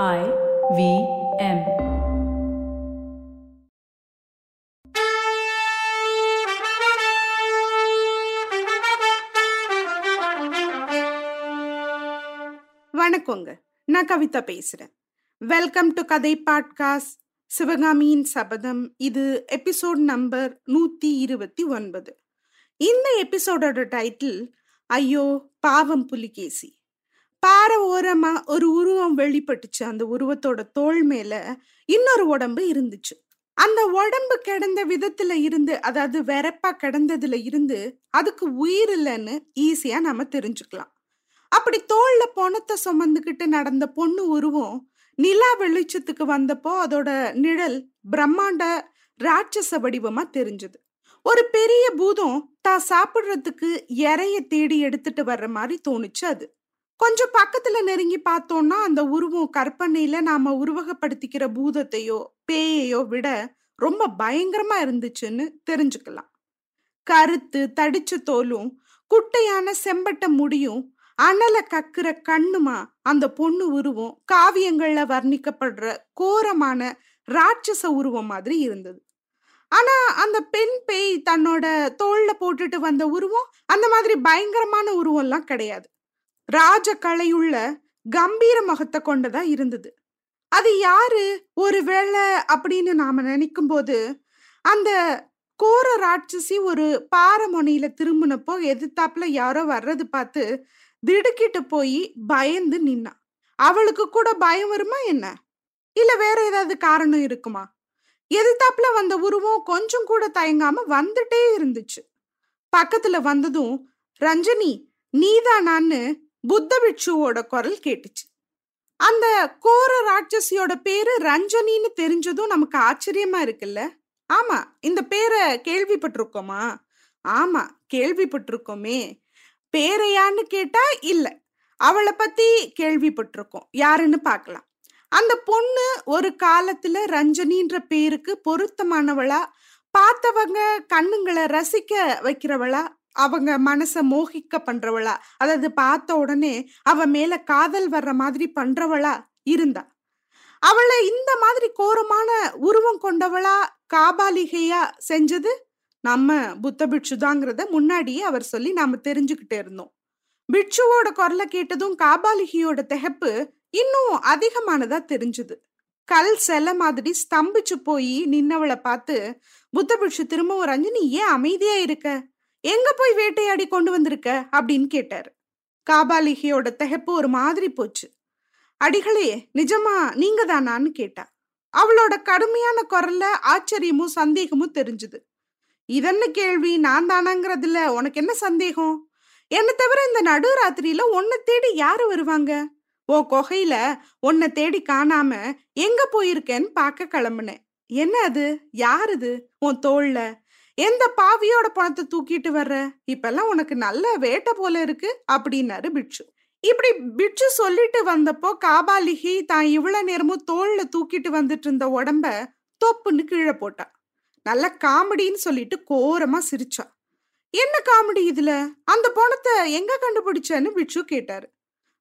I V M. வணக்கங்க. நான் கவிதா பேசுறேன். வெல்கம் டு கதை பாட்காஸ்ட் சிவகாமியின் சபதம். இது எபிசோட் நம்பர் நூத்தி இருபத்தி ஒன்பது. இந்த எபிசோடோட டைட்டில் ஐயோ பாவம் புலிகேசி. பாறை ஓரமா ஒரு உருவம் வெளிப்பட்டுச்சு. அந்த உருவத்தோட தோல் மேல இன்னொரு உடம்பு இருந்துச்சு. அந்த உடம்பு கிடந்த விதத்துல இருந்து அதாவது வெறப்பா கிடந்ததுல இருந்து அதுக்கு உயிர் இல்லைன்னு ஈஸியா நம்ம தெரிஞ்சுக்கலாம். அப்படி தோல்ல பொணத்தை சுமந்துக்கிட்டு நடந்த பொண்ணு உருவம் நிலா வெளிச்சத்துக்கு வந்தப்போ அதோட நிழல் பிரம்மாண்ட ராட்சச வடிவமா தெரிஞ்சது. ஒரு பெரிய பூதம் தான் சாப்பிடுறதுக்கு இறைய தேடி எடுத்துட்டு வர்ற மாதிரி தோணுச்சு அது. கொஞ்சம் பக்கத்துல நெருங்கி பார்த்தோம்னா அந்த உருவம் கற்பனையில நாம உருவகப்படுத்திக்கிற பூதத்தையோ பேயையோ விட ரொம்ப பயங்கரமா இருந்துச்சுன்னு தெரிஞ்சுக்கலாம். கருத்து தடிச்ச தோலும் குட்டையான செம்பட்ட முடியும் அனல கக்குற கண்ணுமா அந்த பொண்ணு உருவம் காவியங்கள்ல வர்ணிக்கப்படுற கோரமான ராட்சச உருவம் மாதிரி இருந்தது. ஆனா அந்த பெண் பேய் தன்னோட தோல்ல போட்டுட்டு வந்த உருவம் அந்த மாதிரி பயங்கரமான உருவம்லாம் கிடையாது. ராஜ கலையுள்ள கம்பீர முகத்தை கொண்டதா இருந்தது. அது யாரு? ஒருவேளை அப்படின்னு நாம நினைக்கும் போது அந்த கோர ராட்சசி ஒரு பாரமுனையில திரும்பினப்போ எதிர்த்தாப்புல யாரோ வர்றது பார்த்து திடுக்கிட்டு போய் பயந்து நின்னா. அவளுக்கு கூட பயம் வருமா என்ன? இல்ல வேற ஏதாவது காரணம் இருக்குமா? எதிர்த்தாப்புல வந்த உருவம் கொஞ்சம் கூட தயங்காம வந்துட்டே இருந்துச்சு. பக்கத்துல வந்ததும் ரஞ்சனி நீதானான்னு புத்த பிட்சுவோட குரல் கேட்டுச்சு. அந்த கோர ராட்சசியோட பேரு ரஞ்சனின்னு தெரிஞ்சதும் நமக்கு ஆச்சரியமா இருக்குல்ல? ஆமா இந்த பேரை கேள்விப்பட்டிருக்கோமா? ஆமா கேள்விப்பட்டிருக்கோமே. பேரையான்னு கேட்டா இல்ல அவளை பத்தி கேள்விப்பட்டிருக்கோம். யாருன்னு பார்க்கலாம். அந்த பொண்ணு ஒரு காலத்துல ரஞ்சனின்ற பேருக்கு பொருத்தமானவளா பார்த்தவங்க கண்ணுங்களை ரசிக்க வைக்கிறவளா அவங்க மனச மோகிக்க பண்றவளா? அதாவது பார்த்த உடனே அவ மேல காதல் வர்ற மாதிரி பண்றவளா இருந்தா? அவளை இந்த மாதிரி கோரமான உருவம் கொண்டவளா காபாலிகையா செஞ்சது? நம்ம புத்த பிட்சு தாங்கிறத முன்னாடியே அவர் சொல்லி நாம தெரிஞ்சுக்கிட்டே இருந்தோம். பிட்சுவோட குரலை கேட்டதும் காபாலிகியோட திகப்பு இன்னும் அதிகமானதா தெரிஞ்சுது. கல் செல மாதிரி ஸ்தம்பிச்சு போய் நின்னவளை பார்த்து புத்த பிட்சு திரும்பவும் ரஞ்சனி ஏன் அமைதியா இருக்க? எங்க போய் வேட்டையாடி கொண்டு வந்திருக்க? அப்படின்னு கேட்டாரு. காபாலிகியோட திகப்பு ஒரு மாதிரி போச்சு. அடிகளே நிஜமா நீங்க தானான்னு கேட்டா. அவளோட கடுமையான குரல்ல ஆச்சரியமும் சந்தேகமும் தெரிஞ்சுது. இதென்ன கேள்வி? நான் தானாங்கிறதுல உனக்கு என்ன சந்தேகம்? என்ன தவிர இந்த நடுராத்திரியில உன்னை தேடி யாரு வருவாங்க? ஓ கொகையில உன்னை தேடி காணாம எங்க போயிருக்கேன்னு பார்க்க கிளம்புனேன். என்ன அது? யாருது உன் தோல்ல எந்த பாவியோட பணத்தை தூக்கிட்டு வர்ற? இப்பெல்லாம் உனக்கு நல்ல வேட்டை போல இருக்கு அப்படின்னாரு பிட்சு இப்படி பிட்சு சொல்லிட்டு வந்தப்போ காபாலிகி தான் இவ்வளவு நேரமும் தோல்ல தூக்கிட்டு வந்துட்டு இருந்த உடம்ப தொப்புன்னு கீழே போட்டா. நல்ல காமெடின்னு சொல்லிட்டு கோரமா சிரிச்சா. என்ன காமெடி இதுல? அந்த பணத்தை எங்க கண்டுபிடிச்சேன்னு? பிட்சு கேட்டாரு.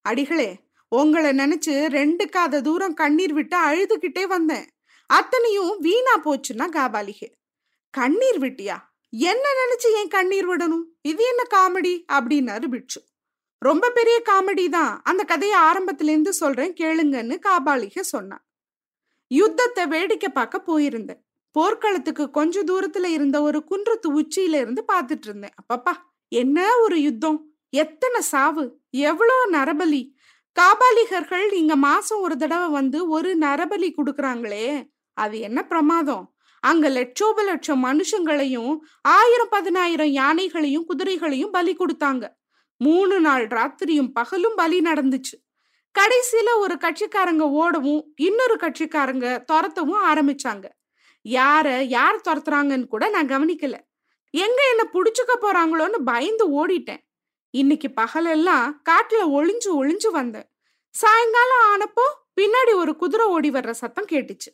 அடிகளே உங்களை நினைச்சு ரெண்டு காத தூரம் கண்ணீர் விட்டு அழுதுகிட்டே வந்தேன். அத்தனையும் வீணா போச்சுன்னா காபாலிகே. கண்ணீர் விட்டியா? என்ன நினைச்சு ஏன் கண்ணீர் விடணும்? இது என்ன காமெடி? அப்படின்னாரு பிட்சு ரொம்ப பெரிய காமெடி தான். அந்த கதையை ஆரம்பத்துல இருந்து சொல்றேன் கேளுங்கன்னு காபாலிக சொன்னான். யுத்தத்தை வேடிக்கை பார்க்க போயிருந்தேன். போர்க்களத்துக்கு கொஞ்ச தூரத்துல இருந்த ஒரு குன்றத்து உச்சியில இருந்து பார்த்துட்டு இருந்தேன். அப்பப்பா என்ன ஒரு யுத்தம்? எத்தனை சாவு? எவ்வளோ நரபலி? காபாலிகர்கள் இங்க மாசம் ஒரு தடவை வந்து ஒரு நரபலி கொடுக்குறாங்களே அது என்ன பிரமாதம்? அங்க லட்சோப லட்சம் மனுஷங்களையும் ஆயிரம் பதினாயிரம் யானைகளையும் குதிரைகளையும் பலி கொடுத்தாங்க. மூணு நாள் ராத்திரியும் பகலும் பலி நடந்துச்சு. கடைசியில ஒரு கட்சிக்காரங்க ஓடவும் இன்னொரு கட்சிக்காரங்க துரத்தவும் ஆரம்பிச்சாங்க. யார யார் துரத்துறாங்கன்னு கூட நான் கவனிக்கல. எங்க என்ன புடிச்சுக்க போறாங்களோன்னு பயந்து ஓடிட்டேன். இன்னைக்கு பகலெல்லாம் காட்டுல ஒளிஞ்சு ஒளிஞ்சு வந்தேன். சாயங்காலம் ஆனப்போ பின்னாடி ஒரு குதிரை ஓடி வர்ற சத்தம் கேட்டுச்சு.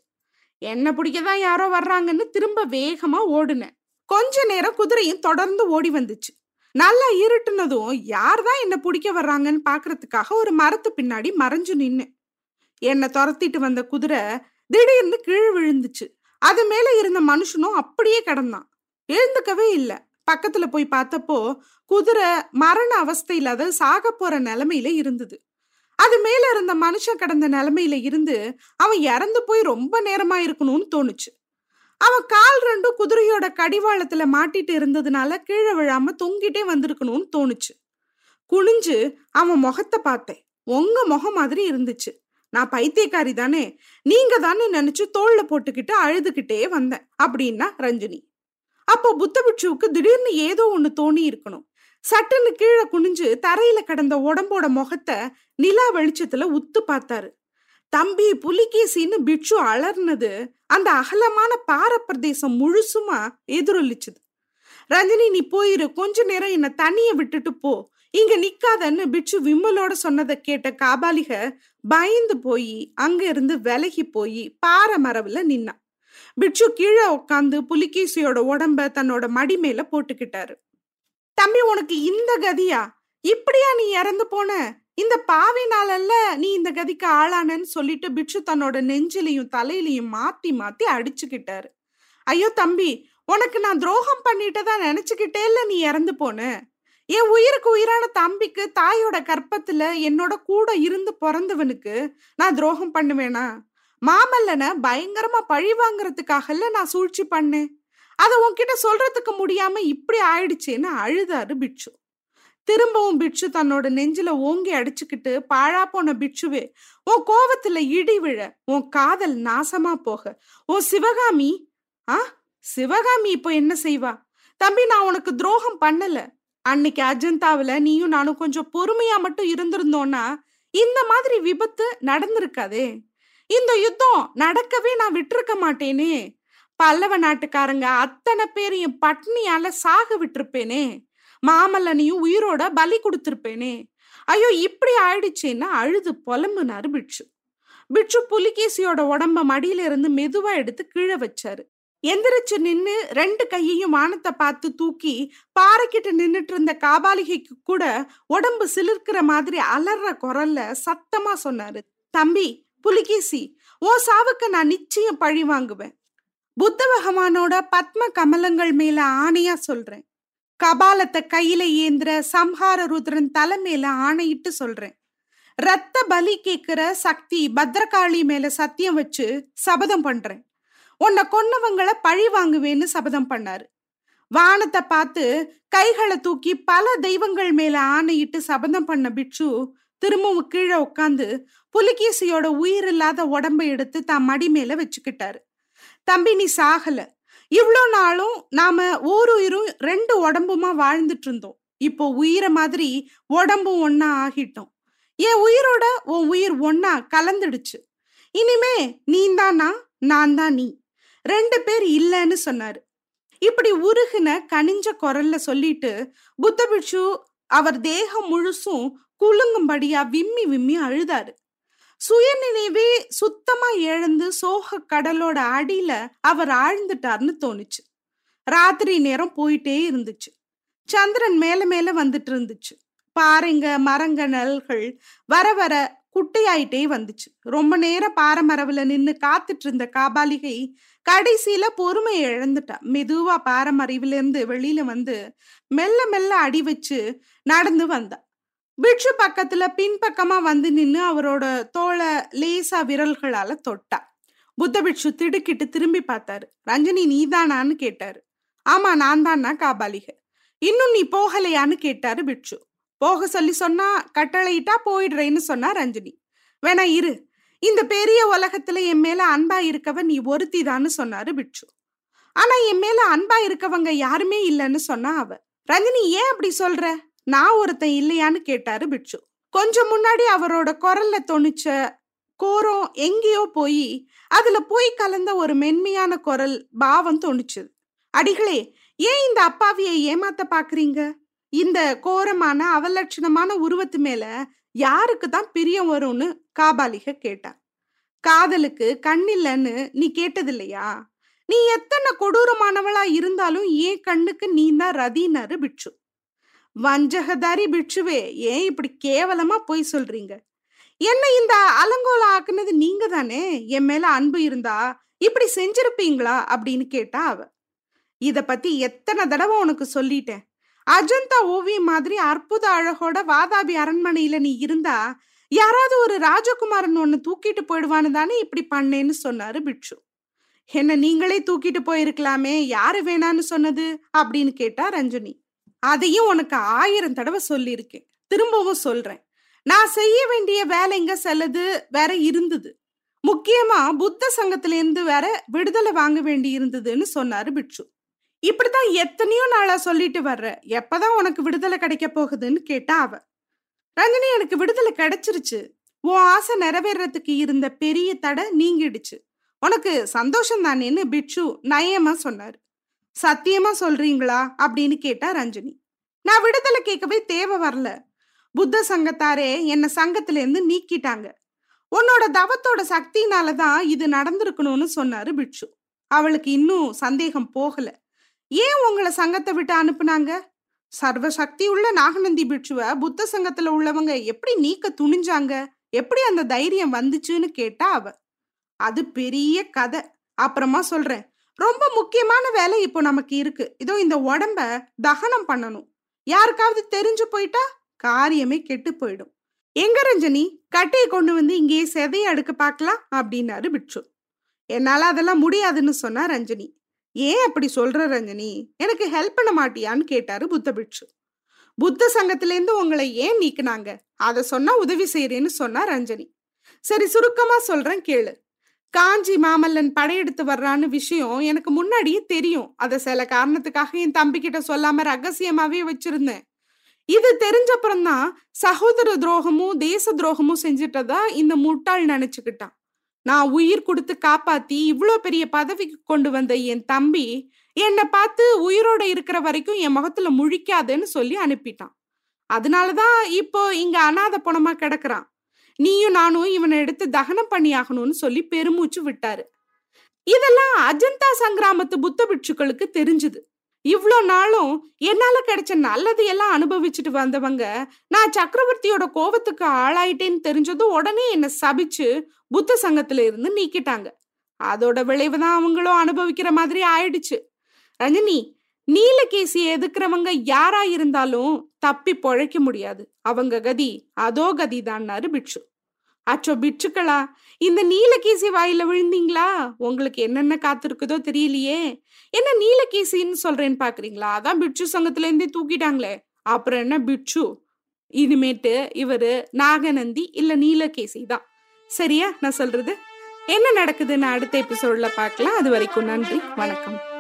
என்ன பிடிக்கதான் யாரோ வர்றாங்கன்னு திரும்ப வேகமா ஓடுனேன். கொஞ்ச நேரம் குதிரையும் தொடர்ந்து ஓடி வந்துச்சு. நல்லா இருட்டுனதும் யார் தான் என்ன பிடிக்க வர்றாங்கன்னு பாக்குறதுக்காக ஒரு மரத்து பின்னாடி மறைஞ்சு நின்னு என்னை துரத்திட்டு வந்த குதிரை திடீர்னு கீழ் விழுந்துச்சு. அது மேல இருந்த மனுஷனும் அப்படியே கிடந்தான். எழுந்துக்கவே இல்லை. பக்கத்துல போய் பார்த்தப்போ குதிரை மரண அவஸ்தையில அதாவது சாக போற நிலைமையில இருந்தது. அது மேல இருந்த மனுஷன் கடந்த நிலைமையில இருந்து அவன் இறந்து போய் ரொம்ப நேரமா இருக்கணும்னு தோணுச்சு. அவன் கால் ரெண்டும் குதிரையோட கடிவாளத்துல மாட்டிட்டு இருந்ததுனால கீழே விழாம தொங்கிட்டே வந்திருக்கணும்னு தோணுச்சு. குனிஞ்சு அவன் முகத்தை பார்த்தேன். உங்க முகம் மாதிரி இருந்துச்சு. நான் பைத்தியக்காரி தானே. நீங்க தானே நினைச்சு தோல்ல போட்டுக்கிட்டு அழுதுகிட்டே வந்தேன் அப்படின்னா ரஞ்சினி. அப்போ புத்தபிட்சுவுக்கு திடீர்னு ஏதோ ஒண்ணு தோணி இருக்கணும். சட்டுன்னு கீழே குனிஞ்சு தரையில கடந்த உடம்போட முகத்தை நிலா வெளிச்சத்துல உத்து பார்த்தாரு. தம்பி புலிகேசின்னு பிட்சு அலர்னது அந்த அகலமான பாறை பிரதேசம் முழுசுமா எதிரொலிச்சுது. ரஞ்சினி நீ போயிரு. கொஞ்ச நேரம் என்ன தனிய விட்டுட்டு போ. இங்க நிக்காதன்னு பிட்சு விம்மலோட சொன்னதை கேட்ட காபாலிக பயந்து போய் அங்க இருந்து விலகி போய் பாறை மரவுல நின்னான் பிட்சு கீழே உட்காந்து புலிகேசியோட உடம்ப தன்னோட மடி மேல போட்டுக்கிட்டாரு. தம்பி உனக்கு இந்த கதியா? இப்படியா நீ இறந்து போன? இந்த பாவினாலல்ல நீ இந்த கதிக்கு ஆளானன்னு சொல்லிட்டு பிட்சு தன்னோட நெஞ்சிலையும் தலையிலையும் மாத்தி மாத்தி அடிச்சுக்கிட்டாரு. ஐயோ தம்பி உனக்கு நான் துரோகம் பண்ணிட்டதா நினைச்சுக்கிட்டே இல்ல நீ இறந்து போன. என் உயிருக்கு உயிரான தம்பிக்கு தாயோட கற்பத்துல என்னோட கூட இருந்து பிறந்தவனுக்கு நான் துரோகம் பண்ணுவேனா? மாமல்லனை பயங்கரமா பழி வாங்குறதுக்காகல நான் சூழ்ச்சி பண்ணேன். அதை உன்கிட்ட சொல்றதுக்கு முடியாம இப்படி ஆயிடுச்சேன்னு அழுதாரு பிட்சு திரும்பவும் பிட்சு தன்னோட நெஞ்சில ஓங்கி அடிச்சுக்கிட்டு பாழா போன பிட்சுவே உன் கோவத்துல இடி விழ உன் காதல் நாசமா போக. ஓ சிவகாமி ஆ? சிவகாமி இப்போ என்ன செய்வா? தம்பி நான் உனக்கு துரோகம் பண்ணல. அன்னைக்கு அஜந்தாவில நீயும் நானும் கொஞ்சம் பொறுமையா மட்டும் இருந்திருந்தோம்னா இந்த மாதிரி விபத்து நடந்திருக்காதே. இந்த யுத்தம் நடக்கவே நான் விட்டிருக்க மாட்டேனே. பல்லவ நாட்டுக்காரங்க அத்தனை பேரையும் பட்னியால சாக விட்டுருப்பேனே. மாமல்லனையும் உயிரோட பலி கொடுத்துருப்பேனே. ஐயோ இப்படி ஆயிடுச்சேன்னா அழுது புலம்புனாரு பிட்சு பிட்சு புலிகேசியோட உடம்ப மடியில இருந்து மெதுவா எடுத்து கீழே வச்சாரு. எந்திரிச்சு நின்னு ரெண்டு கையையும் வானத்தை பார்த்து தூக்கி பாறைக்கிட்ட நின்னுட்டு இருந்த காபாலிகைக்கு கூட உடம்பு சிலிர்க்கிற மாதிரி அலற குரல்ல சத்தமா சொன்னாரு. தம்பி புலிகேசி ஓ சாவுக்கு நான் நிச்சயம் பழி வாங்குவேன். புத்த பகவானோட பத்ம கமலங்கள் மேல ஆணையா சொல்றேன். கபாலத்தை கையில ஏந்திர சம்ஹார ருத்ரன் தலை ஆணையிட்டு சொல்றேன். ரத்த பலி கேக்குற சக்தி பத்ரகாளி மேல சத்தியம் வச்சு சபதம் பண்றேன். உன்னை கொன்னவங்களை பழி வாங்குவேன்னு சபதம் பண்ணாரு. வானத்தை பார்த்து கைகளை தூக்கி பல தெய்வங்கள் மேல ஆணையிட்டு சபதம் பண்ண பிட்சு திரும்பவும் கீழே உட்காந்து புலிகேசியோட உயிர் இல்லாத உடம்பை எடுத்து தான் மடி மேல வச்சுக்கிட்டாரு. தம்பி நீ சாகல. இவ்வளோ நாளும் நாம ஓருயிரும் ரெண்டு உடம்புமா வாழ்ந்துட்டு இருந்தோம் இப்போ உயிரை மாதிரி உடம்பும் ஒன்னா ஆகிட்டோம். என் உயிரோட உன் உயிர் ஒன்னா கலந்துடுச்சு. இனிமே நீ தானா நான் தான் நீ. ரெண்டு பேர் இல்லைன்னு சொன்னாரு. இப்படி உருகுன கனிஞ்ச குரல்ல சொல்லிட்டு புத்த பிட்சு அவர் தேகம் முழுசும் குலுங்கும்படியா விம்மி விம்மி அழுதாரு. சுயநினைவே சுத்தமா இழந்து சோக கடலோட அடியில அவர் ஆழ்ந்துட்டார்னு தோணுச்சு. ராத்திரி நேரம் போயிட்டே இருந்துச்சு. சந்திரன் மேல மேல வந்துட்டு இருந்துச்சு. பாறைங்க மரங்க நல்கள் வர வர குட்டையாயிட்டே வந்துச்சு. ரொம்ப நேரம் பாறை மரவுல நின்னு காத்துட்டு இருந்த காபாலிகை கடைசியில பொறுமை இழந்துட்டா. மெதுவா பாறை மறைவுல இருந்து வெளியில வந்து மெல்ல மெல்ல அடி வச்சு நடந்து வந்தா. பிட்சு பக்கத்துல பின்பக்கமா வந்து நின்று அவரோட தோலை லேசா விரல்களால தொட்டா. புத்த பிட்சு திடுக்கிட்டு திரும்பி பார்த்தாரு. ரஞ்சனி நீதானான்னு கேட்டாரு. ஆமா நான் தானா காபாலிக. இன்னும் நீ போகலையான்னு கேட்டாரு பிட்சு போக சொல்லி சொன்னா கட்டளையிட்டா போயிடுறேன்னு சொன்னா ரஞ்சனி. வேணா இரு. இந்த பெரிய உலகத்துல என் மேல அன்பா இருக்கவ நீ ஒருத்திதான்னு சொன்னாரு பிட்ஷு ஆனா என் மேல அன்பா இருக்கவங்க யாருமே இல்லைன்னு சொன்னா அவ. ரஞ்சினி ஏன் அப்படி சொல்ற? நான் ஒருத்தன் இல்லையான்னு கேட்டாரு பிட்சு கொஞ்சம் முன்னாடி அவரோட குரல்ல தொணிச்ச கோரம் எங்கேயோ போய் அதுல போய் கலந்த ஒரு மென்மையான குரல் பாவம் தோணுச்சுது அடிகளே ஏன் இந்த அப்பாவியை ஏமாத்த பாக்குறீங்க? இந்த கோரமான அவலட்சணமான உருவத்து மேல யாருக்கு தான் பிரியம் வரும்னு காபாலிக கேட்டா. காதலுக்கு கண்ணில்லன்னு நீ கேட்டதில்லையா? நீ எத்தனை கொடூரமானவளா இருந்தாலும் ஏன் கண்ணுக்கு நீ தான் ரதினாரு பிட்சு வஞ்சகதாரி பிட்சுவே ஏன் இப்படி கேவலமா போய் சொல்றீங்க? என்ன இந்த அலங்கோல ஆக்குனது நீங்க தானே என் மேல அன்பு இருந்தா இப்படி செஞ்சிருப்பீங்களா? அப்படின்னு கேட்டா அவ. இத பத்தி எத்தனை தடவை உனக்கு சொல்லிட்டேன். அஜந்தா ஓவியம் மாதிரி அற்புத அழகோட வாதாபி அரண்மனையில நீ இருந்தா யாராவது ஒரு ராஜகுமாரன் ஒன்னு தூக்கிட்டு போயிடுவான்னு தானே இப்படி பண்ணேன்னு சொன்னாரு பிட்சு. என்ன நீங்களே தூக்கிட்டு போயிருக்கலாமே யாரு வேணான்னு சொன்னது? அப்படின்னு கேட்டா ரஞ்சனி. அதையும் உனக்கு ஆயிரம் தடவை சொல்லியிருக்கேன். திரும்பவும் சொல்றேன். நான் செய்ய வேண்டிய வேலைங்க சிலது வேற இருந்தது. முக்கியமா புத்த சங்கத்துல இருந்து வேற விடுதலை வாங்க வேண்டி இருந்ததுன்னு சொன்னாரு பிட்சு இப்படிதான் எத்தனையோ நாளா சொல்லிட்டு வர்ற. எப்பதான் உனக்கு விடுதலை கிடைக்க போகுதுன்னு கேட்டா அவ. ரஞ்சனி எனக்கு விடுதலை கிடைச்சிருச்சு. உன் ஆசை நிறைவேறதுக்கு இருந்த பெரிய தடை நீங்கிடுச்சு. உனக்கு சந்தோஷம் தானேன்னு பிட்சு நயமா சொன்னாரு. சத்தியமா சொல்றீங்களா? அப்படின்னு கேட்டா ரஞ்சினி. நான் விடுதலை கேட்கவே தேவை வரல. புத்த சங்கத்தாரே என்னை சங்கத்துல இருந்து நீக்கிட்டாங்க. உன்னோட தவத்தோட சக்தினால தான் இது நடந்திருக்கணும்னு சொன்னாரு பிட்சு அவளுக்கு இன்னும் சந்தேகம் போகல. ஏன் உங்களை சங்கத்தை விட்டு அனுப்புனாங்க? சர்வ சக்தி உள்ள நாகநந்தி பிட்சுவ புத்த சங்கத்துல உள்ளவங்க எப்படி நீக்க துணிஞ்சாங்க? எப்படி அந்த தைரியம் வந்துச்சுன்னு கேட்டா அவ. அது பெரிய கதை. அப்புறமா சொல்றேன். ரொம்ப முக்கியமான வேலை இப்போ நமக்கு இருக்கு. இதோ இந்த உடம்ப தகனம் பண்ணணும். யாருக்காவது தெரிஞ்சு போயிட்டா காரியமே கெட்டு போயிடும். எங்க ரஞ்சனி? கட்டையை கொண்டு வந்து இங்கேயே செதைய அடுக்க பார்க்கலாம் அப்படின்னாரு பிட்சு. என்னால அதெல்லாம் முடியாதுன்னு சொன்னா ரஞ்சனி. ஏன் அப்படி சொல்ற ரஞ்சனி? எனக்கு ஹெல்ப் பண்ண மாட்டியான்னு கேட்டாரு புத்த பிட்சு. புத்த சங்கத்திலேருந்து உங்களை ஏன் நீக்குனாங்க? அதை சொன்னா உதவி செய்யறேன்னு சொன்னா ரஞ்சனி. சரி சுருக்கமா சொல்றேன் கேளு. காஞ்சி மாமல்லன் படையெடுத்து வர்றான்னு விஷயம் எனக்கு முன்னாடியே தெரியும். அதை சில காரணத்துக்காக என் தம்பி கிட்ட சொல்லாம ரகசியமாவே வச்சிருந்தேன். இது தெரிஞ்சப்புறம்தான் சகோதர துரோகமும் தேச துரோகமும் செஞ்சிட்டதா இந்த முட்டாள் நினைச்சுக்கிட்டான். நான் உயிர் கொடுத்து காப்பாத்தி இவ்வளோ பெரிய பதவிக்கு கொண்டு வந்த என் தம்பி என்னை பார்த்து உயிரோட இருக்கிற வரைக்கும் என் முகத்துல முழிக்காதுன்னு சொல்லி அனுப்பிட்டான். அதனாலதான் இப்போ இங்க அனாத பணமா கிடக்குறான். நீயும் நானும் இவனை எடுத்து தகனம் பண்ணியாகணும்னு சொல்லி பெருமூச்சு விட்டாரு. இதெல்லாம் அஜந்தா சங்கிராமத்து புத்த பிட்சுக்களுக்கு தெரிஞ்சுது. இவ்வளோ நாளும் என்னால் கிடைச்ச நல்லது எல்லாம் அனுபவிச்சுட்டு வந்தவங்க நான் சக்கரவர்த்தியோட கோபத்துக்கு ஆளாயிட்டேன்னு தெரிஞ்சதும் உடனே என்னை சபிச்சு புத்த சங்கத்துல இருந்து நீக்கிட்டாங்க. அதோட விளைவு தான் அவங்களும் அனுபவிக்கிற மாதிரி ஆயிடுச்சு. ரஜினி நீலகேசியை எதுக்குறவங்க யாரா இருந்தாலும் தப்பி பொழைக்க முடியாது. அவங்க கதி அதோ கதி தான்னாரு பிட்சு. அச்சோ பிட்சுக்களா இந்த நீலகேசி வாயில விழுந்தீங்களா? உங்களுக்கு என்னென்ன காத்திருக்குதோ தெரியலையே. என்ன நீலகேசின்னு சொல்றேன்னு பாக்குறீங்களா? அதான் பிட்சு சங்கத்துல இருந்தே தூக்கிட்டாங்களே. அப்புறம் என்ன பிட்சு? இனிமேட்டு இவரு நாகநந்தி இல்ல நீலகேசி தான். சரியா? நான் சொல்றது? என்ன நடக்குதுன்னு அடுத்த எபிசோட்ல பார்க்கலாம் அது வரைக்கும் நன்றி. வணக்கம்.